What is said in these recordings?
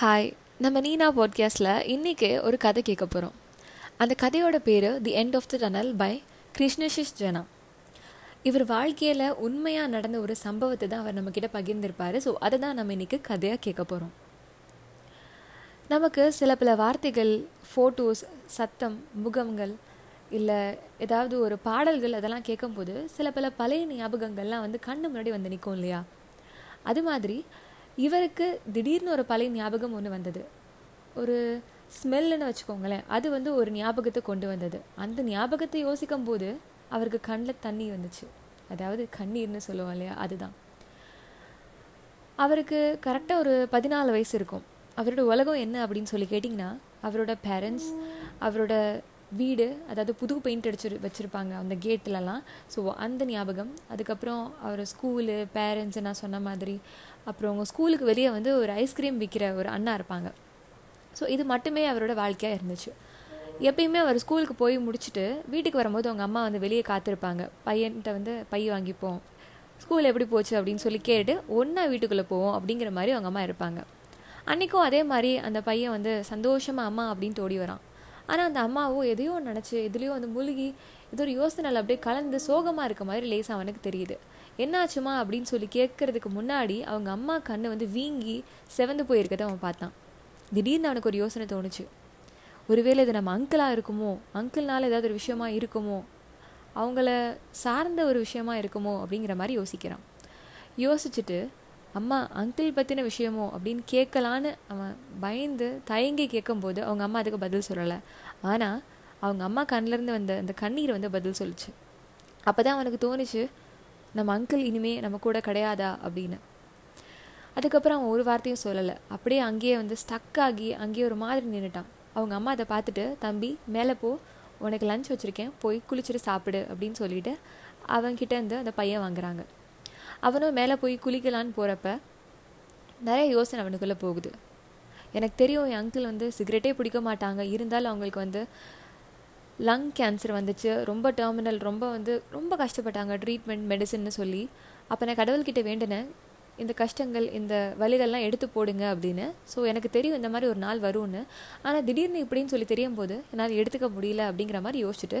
Hi நம்ம நீனா பாட்காஸ்டில் இன்றைக்கி ஒரு கதை கேட்க போகிறோம் அந்த கதையோட பேர் the end of the tunnel by Krishnashish Jana. இவர் வாழ்க்கையில் உண்மையாக நடந்த ஒரு சம்பவத்தை தான் அவர் நம்மக்கிட்ட பகிர்ந்திருப்பார். ஸோ அதை தான் நம்ம இன்றைக்கி கதையாக கேட்க போகிறோம் நமக்கு சில பல வார்த்தைகள் ஃபோட்டோஸ் சத்தம் முகங்கள் இல்லை ஏதாவது ஒரு பாடல்கள் அதெல்லாம் கேட்கும்போது சில பல பழைய ஞாபகங்கள்லாம் வந்து கண்ணு முன்னாடி வந்து நிற்கும் இல்லையா? அது மாதிரி இவருக்கு திடீர்னு ஒரு பழைய ஞாபகம் ஒன்று வந்தது. ஒரு ஸ்மெல்லுன்னு வச்சுக்கோங்களேன் அது வந்து ஒரு ஞாபகத்தை கொண்டு வந்தது. அந்த ஞாபகத்தை யோசிக்கும் போது அவருக்கு கண்ணில் தண்ணி வந்துச்சு. அதாவது கண்ணீர்னு சொல்லுவோம் இல்லையா அதுதான். அவருக்கு கரெக்டாக ஒரு பதினாலு வயசு இருக்கும். அவரோட உலகம் என்ன அப்படின்னு சொல்லி கேட்டிங்கன்னா அவரோட பேரண்ட்ஸ் அவரோட வீடு அதாவது புது பெயிண்ட் அடிச்சு வச்சுருப்பாங்க அந்த கேட்லலாம் ஸோ அந்த ஞாபகம். அதுக்கப்புறம் அவர் ஸ்கூலு பேரண்ட்ஸு நான் சொன்ன மாதிரி அப்புறம் அவங்க ஸ்கூலுக்கு வெளியே வந்து ஒரு ஐஸ்கிரீம் விற்கிற ஒரு அண்ணா இருப்பாங்க. ஸோ இது மட்டுமே அவரோட வாழ்க்கையாக இருந்துச்சு. எப்பயுமே அவர் ஸ்கூலுக்கு போய் முடிச்சுட்டு வீட்டுக்கு வரும்போது அவங்க அம்மா வந்து வெளியே காத்திருப்பாங்க. பையன்கிட்ட வந்து பை வாங்கிப்போம். ஸ்கூல் எப்படி போச்சு? அப்படின்னு சொல்லி கேட்டு ஒன்றா வீட்டுக்குள்ளே போவோம் அப்படிங்கிற மாதிரி அவங்க அம்மா இருப்பாங்க. அன்றைக்கும் அதே மாதிரி அந்த பையன் வந்து சந்தோஷமாக அம்மா அப்படின்னு ஓடி வரான். ஆனால் அந்த அம்மாவோ எதையோ நினச்சி எதுலேயோ வந்து முழுகி இது ஒரு யோசனையில் அப்படியே கலந்து சோகமாக இருக்க மாதிரி லேசாக அவனுக்கு தெரியுது. என்னாச்சுமா அப்படின்னு சொல்லி கேட்கறதுக்கு முன்னாடி அவங்க அம்மா கண்ணு வந்து வீங்கி செவந்து போயிருக்கதை அவன் பார்த்தான். திடீர்னு அவனுக்கு ஒரு யோசனை தோணுச்சு. ஒருவேளை இது நம்ம அங்கிளாக இருக்குமோ? அங்கிள்னால ஏதாவது ஒரு விஷயமா இருக்குமோ? அவங்கள சார்ந்த ஒரு விஷயமா இருக்குமோ அப்படிங்கிற மாதிரி யோசிக்கிறான். யோசிச்சுட்டு அம்மா அங்கிள் பற்றின விஷயமோ அப்படின்னு கேட்கலான்னு அவன் பயந்து தயங்கி கேட்கும்போது அவங்க அம்மா அதுக்கு பதில் சொல்லலை. ஆனால் அவங்க அம்மா கண்ணிலேருந்து வந்த அந்த கண்ணீர் வந்து பதில் சொல்லிச்சு. அப்போ தான் அவனுக்கு தோணுச்சு நம்ம அங்கிள் இனிமே நம்ம கூட கிடையாதா அப்படின்னு. அதுக்கப்புறம் அவன் ஒரு வார்த்தையும் சொல்லலை. அப்படியே அங்கேயே வந்து ஸ்டக் ஆகி அங்கேயே ஒரு மாதிரி நின்றுட்டான் அவங்க அம்மா அதை பார்த்துட்டு தம்பி மேலே போ. உனக்கு லஞ்ச் வச்சுருக்கேன். போய் குளிச்சுட்டு சாப்பிடு அப்படின்னு சொல்லிட்டு அவன்கிட்ட இருந்து அந்த பையன் வாங்குறாங்க. அவனும் மேலே போய் குளிக்கலான்னு போகிறப்ப நிறைய யோசனை அவனுக்குள்ளே போகுது. எனக்கு தெரியும் என் அங்கிள் வந்து சிகரெட்டே பிடிக்க மாட்டாங்க. இருந்தாலும் அவங்களுக்கு வந்து லங் கேன்சர் வந்துச்சு. ரொம்ப டெர்மினல் ரொம்ப வந்து ரொம்ப கஷ்டப்பட்டாங்க. ட்ரீட்மெண்ட் மெடிசன்னு சொல்லி. அப்போ நான் கடவுள்கிட்ட வேண்டினேன் இந்த கஷ்டங்கள் இந்த வழிகள்லாம் எடுத்து போடுங்க அப்படின்னு. ஸோ எனக்கு தெரியும் இந்த மாதிரி ஒரு நாள் வரும்னு. ஆனால் திடீர்னு இப்படின்னு சொல்லி தெரியும் போது என்னால் எடுத்துக்க முடியல அப்படிங்கிற மாதிரி யோசிச்சுட்டு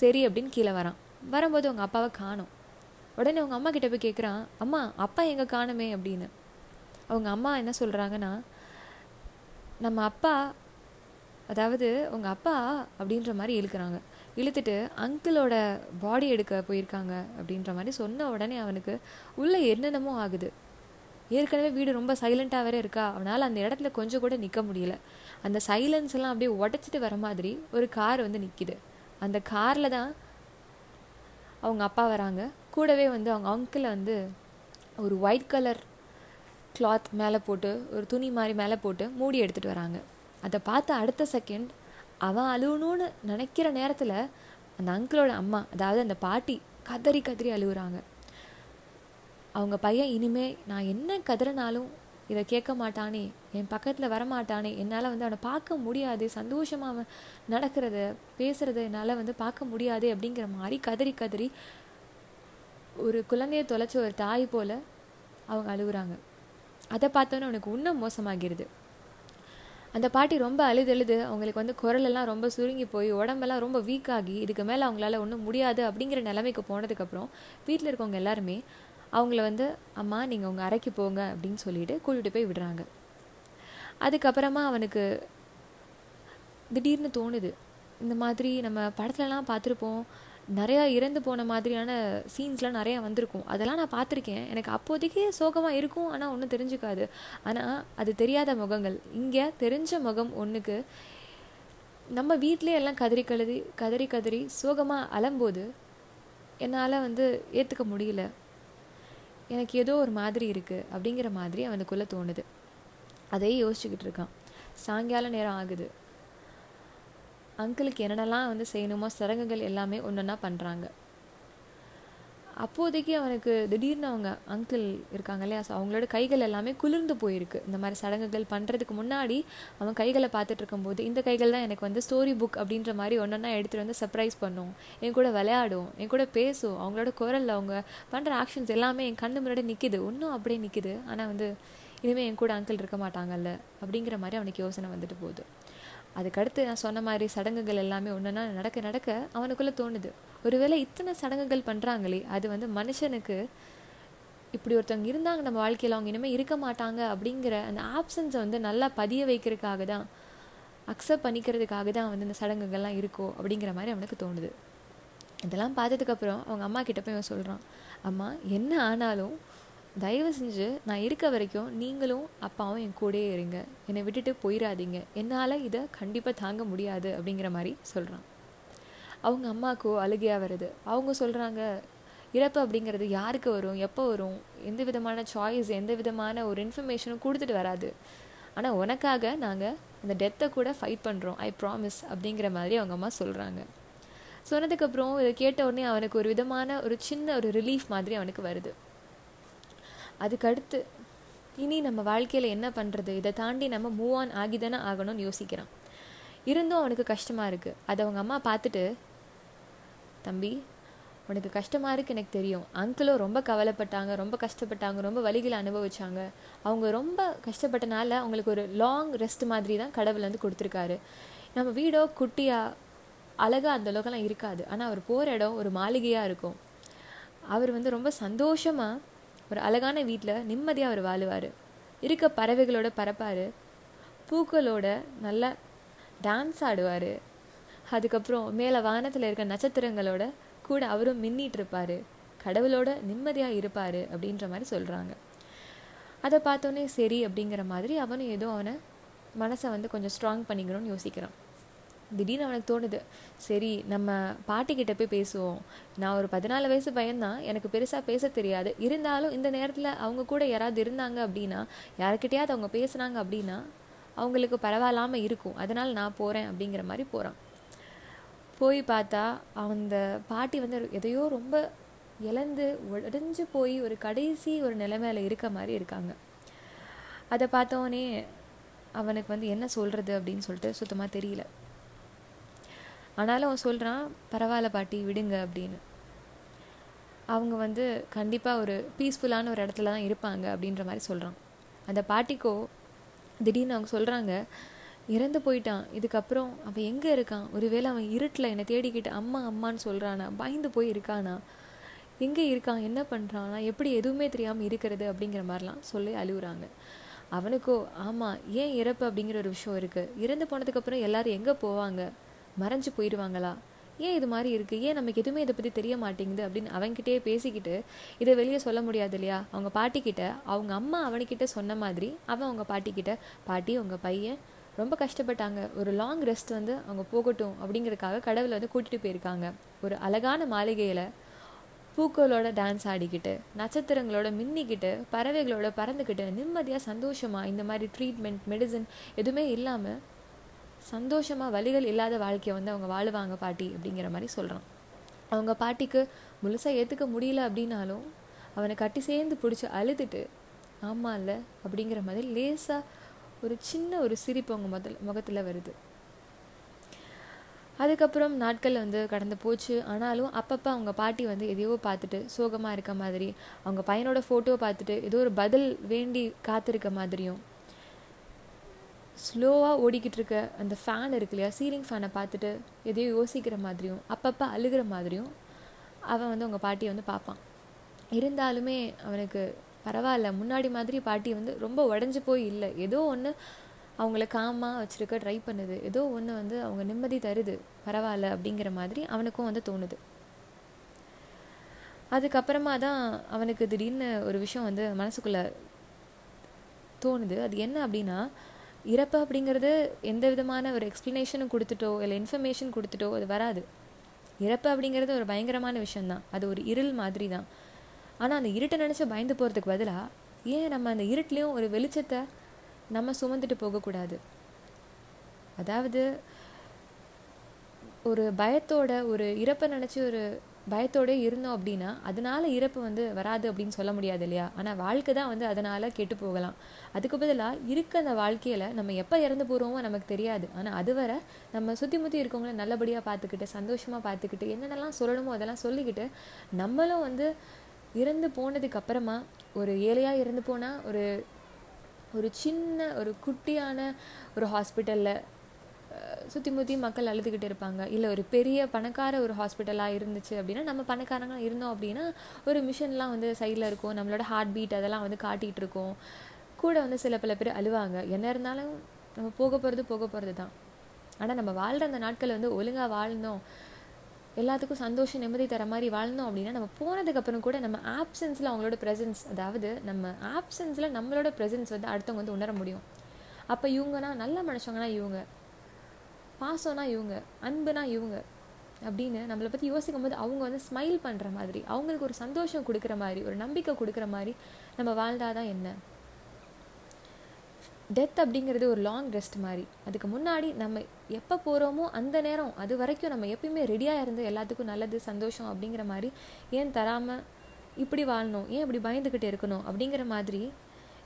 சரி அப்படின்னு கீழே வரான். வரும்போது அவங்க அப்பாவை காணும். உடனே அவங்க அம்மா கிட்ட போய் கேட்குறான் அம்மா அப்பா எங்கே காணுமே? அப்படின்னு. அவங்க அம்மா என்ன சொல்கிறாங்கன்னா நம்ம அப்பா அதாவது உங்கள் அப்பா அப்படின்ற மாதிரி இழுக்கிறாங்க. இழுத்துட்டு அங்கிளோட பாடி எடுக்க போயிருக்காங்க அப்படின்ற மாதிரி சொன்ன உடனே அவனுக்கு உள்ளே என்னென்னமோ ஆகுது. ஏற்கனவே வீடு ரொம்ப சைலண்ட்டாக வேற இருக்கா? அவனால் அந்த இடத்துல கொஞ்சம் கூட நிற்க முடியல. அந்த சைலன்ஸ் எல்லாம் அப்படியே உடச்சிட்டு வர மாதிரி ஒரு கார் வந்து நிற்கிது அந்த காரில் தான் அவங்க அப்பா வராங்க. கூடவே வந்து அவங்க அங்கிளை வந்து ஒரு ஒயிட் கலர் கிளாத் மேலே போட்டு ஒரு துணி மாதிரி மேலே போட்டு மூடி எடுத்துகிட்டு வராங்க. அதை பார்த்து அடுத்த செகண்ட் அவன் அழுவணும்னு நினைக்கிற நேரத்தில் அந்த அங்கிளோட அம்மா அதாவது அந்த பாட்டி கதறி கதறி அழுகுறாங்க அவங்க பையன் இனிமே நான் என்ன கதறினாலும் இதை கேட்க மாட்டானே என் பக்கத்தில் வரமாட்டானே என்னால் வந்து அவனை பார்க்க முடியாது சந்தோஷமாக அவன் நடக்கிறத பேசுகிறத என்னால் வந்து பார்க்க முடியாது அப்படிங்கிற மாதிரி கதறி கதறி ஒரு குழந்தைய தொலைச்ச ஒரு தாய் போல் அவங்க அழுகுறாங்க. அதை பார்த்தோன்னே அவனுக்கு இன்னும் மோசமாகிடுது அந்த பாட்டி ரொம்ப அழுது அழுது அவங்களுக்கு வந்து குரலெல்லாம் ரொம்ப சுருங்கி போய் உடம்பெல்லாம் ரொம்ப வீக் ஆகி இதுக்கு மேலே அவங்களால ஒன்றும் முடியாது அப்படிங்கிற நிலைமைக்கு போனதுக்கப்புறம் வீட்டில் இருக்கவங்க எல்லாருமே அவங்கள வந்து அம்மா நீங்கள் உங்கள் அறைக்கு போங்க அப்படின்னு சொல்லிட்டு கூட்டிகிட்டு போய் விடுறாங்க. அதுக்கப்புறமா அவனுக்கு திடீர்னு தோணுது இந்த மாதிரி நம்ம படத்துலலாம் பார்த்துருப்போம் நிறையா இறந்து போன மாதிரியான சீன்ஸ்லாம் நிறையா வந்திருக்கும். அதெல்லாம் நான் பார்த்துருக்கேன். எனக்கு அப்போதைக்கே சோகமாக இருக்கும். ஆனால் ஒன்றும் தெரிஞ்சுக்காது. ஆனால் அது தெரியாத முகங்கள். இங்கே தெரிஞ்ச முகம் ஒன்றுக்கு நம்ம வீட்டிலே எல்லாம் கதறி கழுதி கதறி கதறி சோகமாக அலம்போது என்னால் வந்து ஏற்றுக்க முடியல. எனக்கு ஏதோ ஒரு மாதிரி இருக்குது அப்படிங்கிற மாதிரி அவனுக்குள்ளே தோணுது. அதையே யோசிச்சுக்கிட்டு இருக்கான். சாயங்கால நேரம் ஆகுது. அங்கிளுக்கு என்னென்னலாம் வந்து செய்யணுமோ சடங்குகள் எல்லாமே ஒன்றுன்னா பண்ணுறாங்க அப்போதைக்கு அவனுக்கு திடீர்னு அவங்க அங்கிள் இருக்காங்க இல்லையா? ஸோ அவங்களோட கைகள் எல்லாமே குளிர்ந்து போயிருக்கு. இந்த மாதிரி சடங்குகள் பண்ணுறதுக்கு முன்னாடி அவன் கைகளை பார்த்துட்டு இருக்கும்போது இந்த கைகள் தான் எனக்கு வந்து ஸ்டோரி புக் அப்படின்ற மாதிரி ஒன்றா எடுத்துகிட்டு வந்து சர்ப்ரைஸ் பண்ணும். என் கூட விளையாடும் என் கூட பேசும் அவங்களோட குரலில் அவங்க பண்ணுற ஆக்ஷன்ஸ் எல்லாமே என் கண்ணு முன்னாடி நிற்கிது இன்னும் அப்படியே நிற்கிது ஆனால் வந்து இனிமேல் என் கூட அங்கிள் இருக்க மாட்டாங்கல்ல? அப்படிங்கிற மாதிரி அவனுக்கு யோசனை வந்துட்டு போகுது. அதுக்கடுத்து நான் சொன்ன மாதிரி சடங்குகள் எல்லாமே ஒன்றுனா நடக்க நடக்க அவனுக்குள்ளே தோணுது. ஒருவேளை இத்தனை சடங்குகள் பண்ணுறாங்களே அது வந்து மனுஷனுக்கு இப்படி ஒருத்தவங்க இருந்தாங்க நம்ம வாழ்க்கையில் அவங்க இனிமேல் இருக்க மாட்டாங்க அப்படிங்கிற அந்த ஆப்சன்ஸை வந்து நல்லா பதிய வைக்கிறதுக்காக தான் அக்செப்ட் பண்ணிக்கிறதுக்காக தான் வந்து இந்த சடங்குகள்லாம் இருக்கோ அப்படிங்கிற மாதிரி அவனுக்கு தோணுது. இதெல்லாம் பார்த்ததுக்கப்புறம் அவங்க அம்மா கிட்ட போய் அவன் சொல்கிறான் அம்மா என்ன ஆனாலும் தயவு செஞ்சு நான் இருக்க வரைக்கும் நீங்களும் அப்பாவும் என் கூடயே இருங்க. என்னை விட்டுட்டு போயிடாதீங்க என்னால் இதை கண்டிப்பாக தாங்க முடியாது அப்படிங்கிற மாதிரி சொல்கிறான் அவங்க அம்மாவுக்கோ அழுகையாக வருது. அவங்க சொல்கிறாங்க இறப்பு அப்படிங்கிறது யாருக்கு வரும்? எப்போ வரும்? எந்த விதமான சாய்ஸ் எந்த விதமான ஒரு இன்ஃபர்மேஷனும் கொடுத்துட்டு வராது. ஆனால் உனக்காக நாங்கள் இந்த டெத்தை கூட ஃபைட் பண்ணுறோம் ஐ ப்ராமிஸ் அப்படிங்கிற மாதிரி அவங்க அம்மா சொல்கிறாங்க சொன்னதுக்கப்புறம் இதை கேட்ட உடனே அவனுக்கு ஒரு விதமான ஒரு சின்ன ஒரு ரிலீஃப் மாதிரி அவனுக்கு வருது. அதுக்கடுத்து இனி நம்ம வாழ்க்கையில் என்ன பண்ணுறது இதை தாண்டி நம்ம மூவ் ஆன் ஆகிதானே ஆகணும்னு யோசிக்கிறான். இருந்தும் அவனுக்கு கஷ்டமாக இருக்குது அதை அவங்க அம்மா பார்த்துட்டு தம்பி உனக்கு கஷ்டமாக இருக்குது எனக்கு தெரியும். அங்கிளும் ரொம்ப கவலைப்பட்டாங்க ரொம்ப கஷ்டப்பட்டாங்க ரொம்ப வழிகளை அனுபவிச்சாங்க. அவங்க ரொம்ப கஷ்டப்பட்டனால அவங்களுக்கு ஒரு லாங் ரெஸ்ட் மாதிரி தான் கடவுள் வந்து கொடுத்துருக்காரு. நம்ம வீடோ குட்டியாக அழகாக அந்த அளவுக்குலாம் இருக்காது. ஆனால் அவர் போகிற இடம் ஒரு மாளிகையாக இருக்கும். அவர் வந்து ரொம்ப சந்தோஷமாக ஒரு அழகான வீட்டில் நிம்மதியாக அவர் வாழுவார். இருக்க பறவைகளோட பறப்பார். பூக்களோட நல்லா டான்ஸ் ஆடுவார். அதுக்கப்புறம் மேலே வானத்தில் இருக்க நட்சத்திரங்களோட கூட அவரும் மின்னிட்டு இருப்பார். கடவுளோட நிம்மதியாக இருப்பார் அப்படின்ற மாதிரி சொல்கிறாங்க அதை பார்த்தோன்னே சரி அப்படிங்கிற மாதிரி அவனும் ஏதோ அவனை மனசை வந்து கொஞ்சம் ஸ்ட்ராங் பண்ணிக்கணும்னு யோசிக்கிறான். திடீர்னு அவனுக்கு தோணுது சரி நம்ம பாட்டிக்கிட்ட போய் பேசுவோம். நான் ஒரு பதினாலு வயசு பையன்தான் எனக்கு பெருசாக பேச தெரியாது. இருந்தாலும் இந்த நேரத்தில் அவங்க கூட யாராவது இருந்தாங்க அப்படின்னா யாருக்கிட்டையாவது அவங்க பேசுனாங்க அப்படின்னா அவங்களுக்கு பரவாயில்லாமல் இருக்கும். அதனால் நான் போகிறேன் அப்படிங்கிற மாதிரி போகிறான் போய் பார்த்தா அந்த பாட்டி வந்து எதையோ ரொம்ப இழந்து உடஞ்சு போய் ஒரு கடைசி ஒரு நிலைமையில இருக்க மாதிரி இருக்காங்க. அதை பார்த்தோன்னே அவனுக்கு வந்து என்ன சொல்கிறது அப்படின்னு சொல்லிட்டு சுத்தமாக தெரியல. ஆனாலும் அவன் சொல்கிறான் பரவாயில்ல பாட்டி விடுங்க அப்படின்னு. அவங்க வந்து கண்டிப்பாக ஒரு பீஸ்ஃபுல்லான ஒரு இடத்துல தான் இருப்பாங்க அப்படின்ற மாதிரி சொல்கிறான் அந்த பாட்டிக்கோ திடீர்னு அவங்க சொல்கிறாங்க இறந்து போயிட்டான். இதுக்கப்புறம் அவன் எங்கே இருக்கான்? ஒருவேளை அவன் இருட்டில் என்னை தேடிக்கிட்டு அம்மா அம்மான்னு சொல்கிறானா பயந்து போய் இருக்கானா? எங்கே இருக்கான்? என்ன பண்ணுறான் எப்படி எதுவுமே தெரியாமல் இருக்கிறது? அப்படிங்கிற மாதிரிலாம் சொல்லி அழுகுறாங்க. அவனுக்கோ ஆமாம் ஏன் இறப்பு? அப்படிங்கிற ஒரு விஷயம் இருக்குது இறந்து போனதுக்கப்புறம் எல்லோரும் எங்கே போவாங்க? மறைஞ்சு போயிடுவாங்களா? ஏன் இது மாதிரி இருக்குது ஏன் நமக்கு எதுவுமே இதை பற்றி தெரிய மாட்டேங்குது அப்படின்னு அவன்கிட்டயே பேசிக்கிட்டு இதை வெளியே சொல்ல முடியாது இல்லையா? அவங்க பாட்டிக்கிட்ட அவங்க அம்மா அவனுக்கிட்ட சொன்ன மாதிரி அவன் அவங்க பாட்டிக்கிட்ட பாட்டி உங்கள் பையன் ரொம்ப கஷ்டப்பட்டாங்க. ஒரு லாங் ரெஸ்ட் வந்து அவங்க போகட்டும் அப்படிங்கிறதுக்காக கடவுளை வந்து கூட்டிகிட்டு போயிருக்காங்க. ஒரு அழகான மாளிகையில் பூக்களோட டான்ஸ் ஆடிக்கிட்டு நட்சத்திரங்களோட மின்னிக்கிட்டு பறவைகளோட பறந்துக்கிட்டு நிம்மதியாக சந்தோஷமாக இந்த மாதிரி ட்ரீட்மெண்ட் மெடிசன் எதுவுமே இல்லாமல் சந்தோஷமாக வழிகள் இல்லாத வாழ்க்கையை வந்து அவங்க வாழுவாங்க பாட்டி அப்படிங்கிற மாதிரி சொல்கிறான் அவங்க பாட்டிக்கு முழுசாக ஏற்றுக்க முடியல அப்படின்னாலும் அவனை கட்டி சேர்ந்து பிடிச்சி அழுதுட்டு ஆமாம் இல்லை அப்படிங்கிற மாதிரி லேசாக ஒரு சின்ன ஒரு சிரிப்பு அவங்க முதல் முகத்தில் வருது. அதுக்கப்புறம் நாட்கள் வந்து கடந்து போச்சு. ஆனாலும் அப்பப்போ அவங்க பாட்டி வந்து எதையோ பார்த்துட்டு சோகமாக இருக்க மாதிரி அவங்க பையனோட ஃபோட்டோ பார்த்துட்டு ஏதோ ஒரு பதில் வேண்டி காத்திருக்க மாதிரியும் ஸ்லோவாக ஓடிக்கிட்டு இருக்க அந்த ஃபேன் இருக்கு இல்லையா? சீலிங் ஃபேனை பார்த்துட்டு எதையோ யோசிக்கிற மாதிரியும் அப்பப்போ அழுகிற மாதிரியும் அவன் வந்து அவங்க பாட்டியை வந்து பார்ப்பான். இருந்தாலுமே அவனுக்கு பரவாயில்ல. முன்னாடி மாதிரி பாட்டி வந்து ரொம்ப உடஞ்சி போய் இல்லை. ஏதோ ஒன்று அவங்கள காமாக வச்சுருக்க ட்ரை பண்ணுது. ஏதோ ஒன்று வந்து அவங்க நிம்மதி தருது. பரவாயில்ல அப்படிங்கிற மாதிரி அவனுக்கும் வந்து தோணுது. அதுக்கப்புறமா தான் அவனுக்கு திடீர்னு ஒரு விஷயம் வந்து மனசுக்குள்ளே தோணுது. அது என்ன அப்படின்னா இறப்பு அப்படிங்கிறது எந்த விதமான ஒரு எக்ஸ்ப்ளனேஷனும் கொடுத்துட்டோ இல்லை இன்ஃபர்மேஷன் கொடுத்துட்டோ அது வராது. இறப்பு அப்படிங்கிறது ஒரு பயங்கரமான விஷயந்தான் அது ஒரு இருள் மாதிரி தான் ஆனால் அந்த இருட்டை நினச்சி பயந்து போகிறதுக்கு பதிலாக ஏன் நம்ம அந்த இருட்லேயும் ஒரு வெளிச்சத்தை நம்ம சுமந்துட்டு போகக்கூடாது? அதாவது ஒரு பயத்தோட ஒரு இறப்பை நினச்சி ஒரு பயத்தோடு இருந்தோம் அப்படின்னா அதனால இறப்பு வந்து வராது அப்படின்னு சொல்ல முடியாது இல்லையா? ஆனால் வாழ்க்கை தான் வந்து அதனால் கெட்டு போகலாம். அதுக்கு பதிலாக இருக்க அந்த வாழ்க்கையில் நம்ம எப்போ இறந்து போகிறோமோ நமக்கு தெரியாது. ஆனால் அதுவரை நம்ம சுற்றி முற்றி இருக்கவங்கள நல்லபடியாக பார்த்துக்கிட்டு சந்தோஷமாக பார்த்துக்கிட்டு என்னென்னலாம் சொல்லணுமோ அதெல்லாம் சொல்லிக்கிட்டு நம்மளும் வந்து இறந்து போனதுக்கு அப்புறமா ஒரு ஏழையாக இறந்து போனால் ஒரு ஒரு சின்ன ஒரு குட்டியான ஒரு ஹாஸ்பிட்டலில் சுற்றி முற்றி மக்கள் அழுதுகிட்டு இருப்பாங்க. இல்லை ஒரு பெரிய பணக்கார ஒரு ஹாஸ்பிட்டலாக இருந்துச்சு அப்படின்னா நம்ம பணக்காரங்க இருந்தோம் அப்படின்னா ஒரு மிஷின்லாம் வந்து சைடில் இருக்கும். நம்மளோட ஹார்ட் பீட் அதெல்லாம் வந்து காட்டிகிட்டு இருக்கோம். கூட வந்து சில பல பேர் அழுவாங்க. என்ன இருந்தாலும் நம்ம போக போகிறது போக போகிறது தான். ஆனால் நம்ம வாழ்கிற அந்த நாட்கள் வந்து ஒழுங்காக வாழ்ந்தோம். எல்லாத்துக்கும் சந்தோஷம் நிம்மதி தர மாதிரி வாழ்ந்தோம் அப்படின்னா நம்ம போனதுக்கப்புறம் கூட நம்ம ஆப்சன்ஸில் அவங்களோட ப்ரெசன்ஸ் அதாவது நம்ம ஆப்சன்ஸில் நம்மளோட ப்ரெசன்ஸ் வந்து அடுத்தவங்க வந்து உணர முடியும். அப்போ இவங்கன்னா நல்ல மனுஷங்கன்னா இவங்க. பாசம்னா இவங்க அன்புனா இவங்க அப்படின்னு நம்மளை பற்றி யோசிக்கும் போது அவங்க வந்து ஸ்மைல் பண்ணுற மாதிரி அவங்களுக்கு ஒரு சந்தோஷம் கொடுக்குற மாதிரி ஒரு நம்பிக்கை கொடுக்குற மாதிரி நம்ம வாழ்ந்தாதான் என்ன? டெத் அப்படிங்கிறது ஒரு லாங் ரெஸ்ட் மாதிரி. அதுக்கு முன்னாடி நம்ம எப்போ போகிறோமோ அந்த நேரம் அது வரைக்கும் நம்ம எப்பயுமே ரெடியாக இருந்து எல்லாத்துக்கும் நல்லது சந்தோஷம் அப்படிங்கிற மாதிரி ஏன் தராமல் இப்படி வாழணும் ஏன் இப்படி பயந்துக்கிட்டு இருக்கணும் அப்படிங்கிற மாதிரி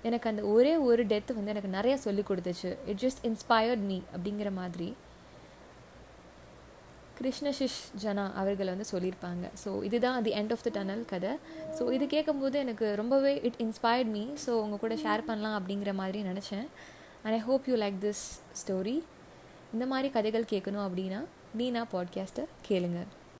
எனக்கு அந்த ஒரே ஒரு டெத் வந்து எனக்கு நிறைய சொல்லி கொடுத்துச்சு. இட் ஜஸ்ட் இன்ஸ்பயர்ட் மீ அப்படிங்கிற மாதிரி. கிருஷ்ணசிஷ் ஜனா அவர்கள் வந்து சொல்லியிருப்பாங்க. ஸோ இதுதான் the end of the tunnel கதை. ஸோ இது கேட்கும்போது எனக்கு ரொம்பவே இட் இன்ஸ்பயர்ட் மீ ஸோ உங்கள் கூட ஷேர் பண்ணலாம் அப்படிங்கிற மாதிரி நினச்சேன். And I hope you like this story இந்த மாதிரி கதைகள் கேட்கணும் அப்படின்னா நீனா பாட்காஸ்ட்டை கேளுங்கள்